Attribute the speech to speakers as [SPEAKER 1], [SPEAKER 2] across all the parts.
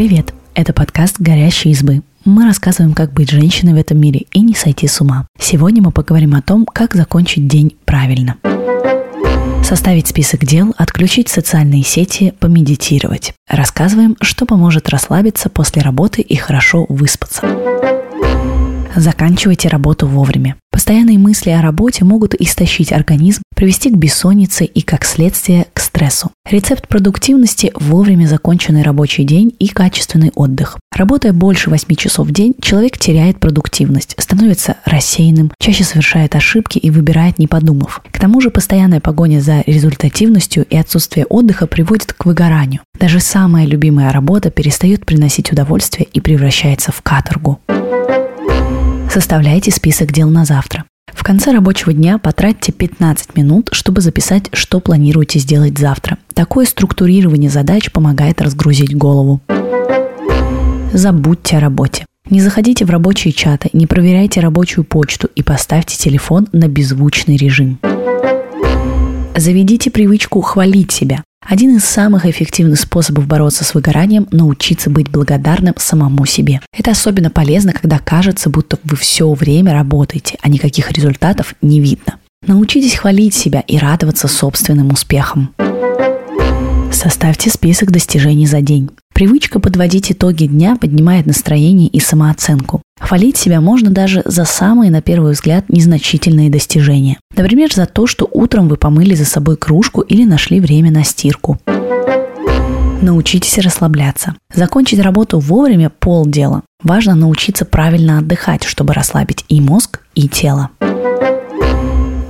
[SPEAKER 1] Привет! Это подкаст «Горящие избы». Мы рассказываем, как быть женщиной в этом мире и не сойти с ума. Сегодня мы поговорим о том, как закончить день правильно. Составить список дел, отключить социальные сети, помедитировать. Рассказываем, что поможет расслабиться после работы и хорошо выспаться. Заканчивайте работу вовремя. Постоянные мысли о работе могут истощить организм, привести к бессоннице и, как следствие, к стрессу. Рецепт продуктивности – вовремя законченный рабочий день и качественный отдых. Работая больше 8 часов в день, человек теряет продуктивность, становится рассеянным, чаще совершает ошибки и выбирает не подумав. К тому же постоянная погоня за результативностью и отсутствие отдыха приводит к выгоранию. Даже самая любимая работа перестает приносить удовольствие и превращается в каторгу. Составляйте список дел на завтра. Конце рабочего дня потратьте 15 минут, чтобы записать, что планируете сделать завтра. Такое структурирование задач помогает разгрузить голову. Забудьте о работе. Не заходите в рабочие чаты, не проверяйте рабочую почту и поставьте телефон на беззвучный режим. Заведите привычку хвалить себя. Один из самых эффективных способов бороться с выгоранием – научиться быть благодарным самому себе. Это особенно полезно, когда кажется, будто вы все время работаете, а никаких результатов не видно. Научитесь хвалить себя и радоваться собственным успехам. Составьте список достижений за день. Привычка подводить итоги дня поднимает настроение и самооценку. Хвалить себя можно даже за самые, на первый взгляд, незначительные достижения. Например, за то, что утром вы помыли за собой кружку или нашли время на стирку. Научитесь расслабляться. Закончить работу вовремя – полдела. Важно научиться правильно отдыхать, чтобы расслабить и мозг, и тело.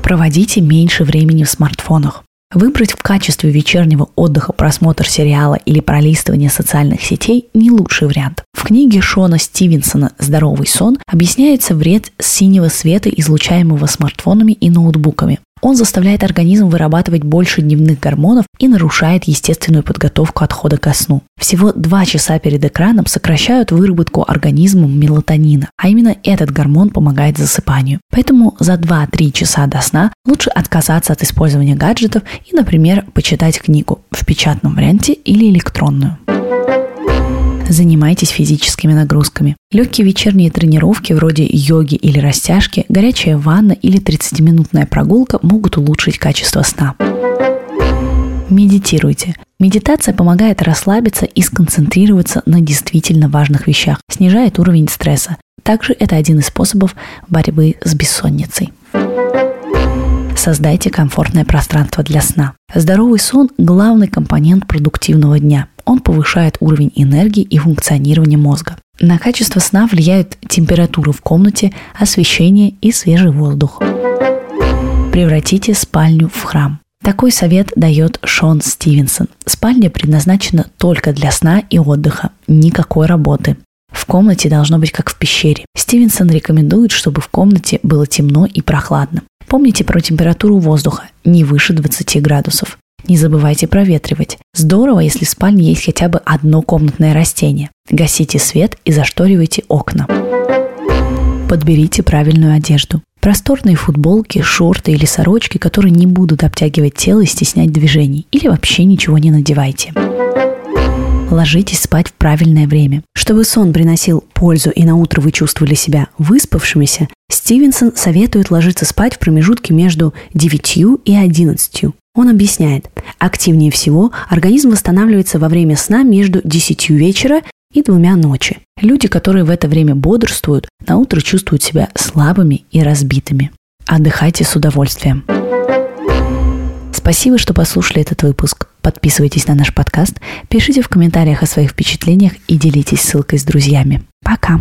[SPEAKER 1] Проводите меньше времени в смартфонах. Выбрать в качестве вечернего отдыха просмотр сериала или пролистывание социальных сетей – не лучший вариант. В книге Шона Стивенсона «Здоровый сон» объясняется вред синего света, излучаемого смартфонами и ноутбуками. Он заставляет организм вырабатывать больше дневных гормонов и нарушает естественную подготовку отхода ко сну. Всего 2 часа перед экраном сокращают выработку организмом мелатонина, а именно этот гормон помогает засыпанию. Поэтому за 2-3 часа до сна лучше отказаться от использования гаджетов и, например, почитать книгу в печатном варианте или электронную. Занимайтесь физическими нагрузками. Легкие вечерние тренировки вроде йоги или растяжки, горячая ванна или 30-минутная прогулка могут улучшить качество сна. Медитируйте. Медитация помогает расслабиться и сконцентрироваться на действительно важных вещах, снижает уровень стресса. Также это один из способов борьбы с бессонницей. Создайте комфортное пространство для сна. Здоровый сон – главный компонент продуктивного дня. Он повышает уровень энергии и функционирования мозга. На качество сна влияют температура в комнате, освещение и свежий воздух. Превратите спальню в храм. Такой совет дает Шон Стивенсон. Спальня предназначена только для сна и отдыха, никакой работы. В комнате должно быть как в пещере. Стивенсон рекомендует, чтобы в комнате было темно и прохладно. Помните про температуру воздуха, не выше 20 градусов. Не забывайте проветривать. Здорово, если в спальне есть хотя бы одно комнатное растение. Гасите свет и зашторивайте окна. Подберите правильную одежду. Просторные футболки, шорты или сорочки, которые не будут обтягивать тело и стеснять движений. Или вообще ничего не надевайте. Ложитесь спать в правильное время. Чтобы сон приносил пользу и на утро вы чувствовали себя выспавшимися, Стивенсон советует ложиться спать в промежутке между 9 и 11. Он объясняет, активнее всего организм восстанавливается во время сна между 10 вечера и двумя ночи. Люди, которые в это время бодрствуют, на утро чувствуют себя слабыми и разбитыми. Отдыхайте с удовольствием. Спасибо, что послушали этот выпуск. Подписывайтесь на наш подкаст, пишите в комментариях о своих впечатлениях и делитесь ссылкой с друзьями. Пока!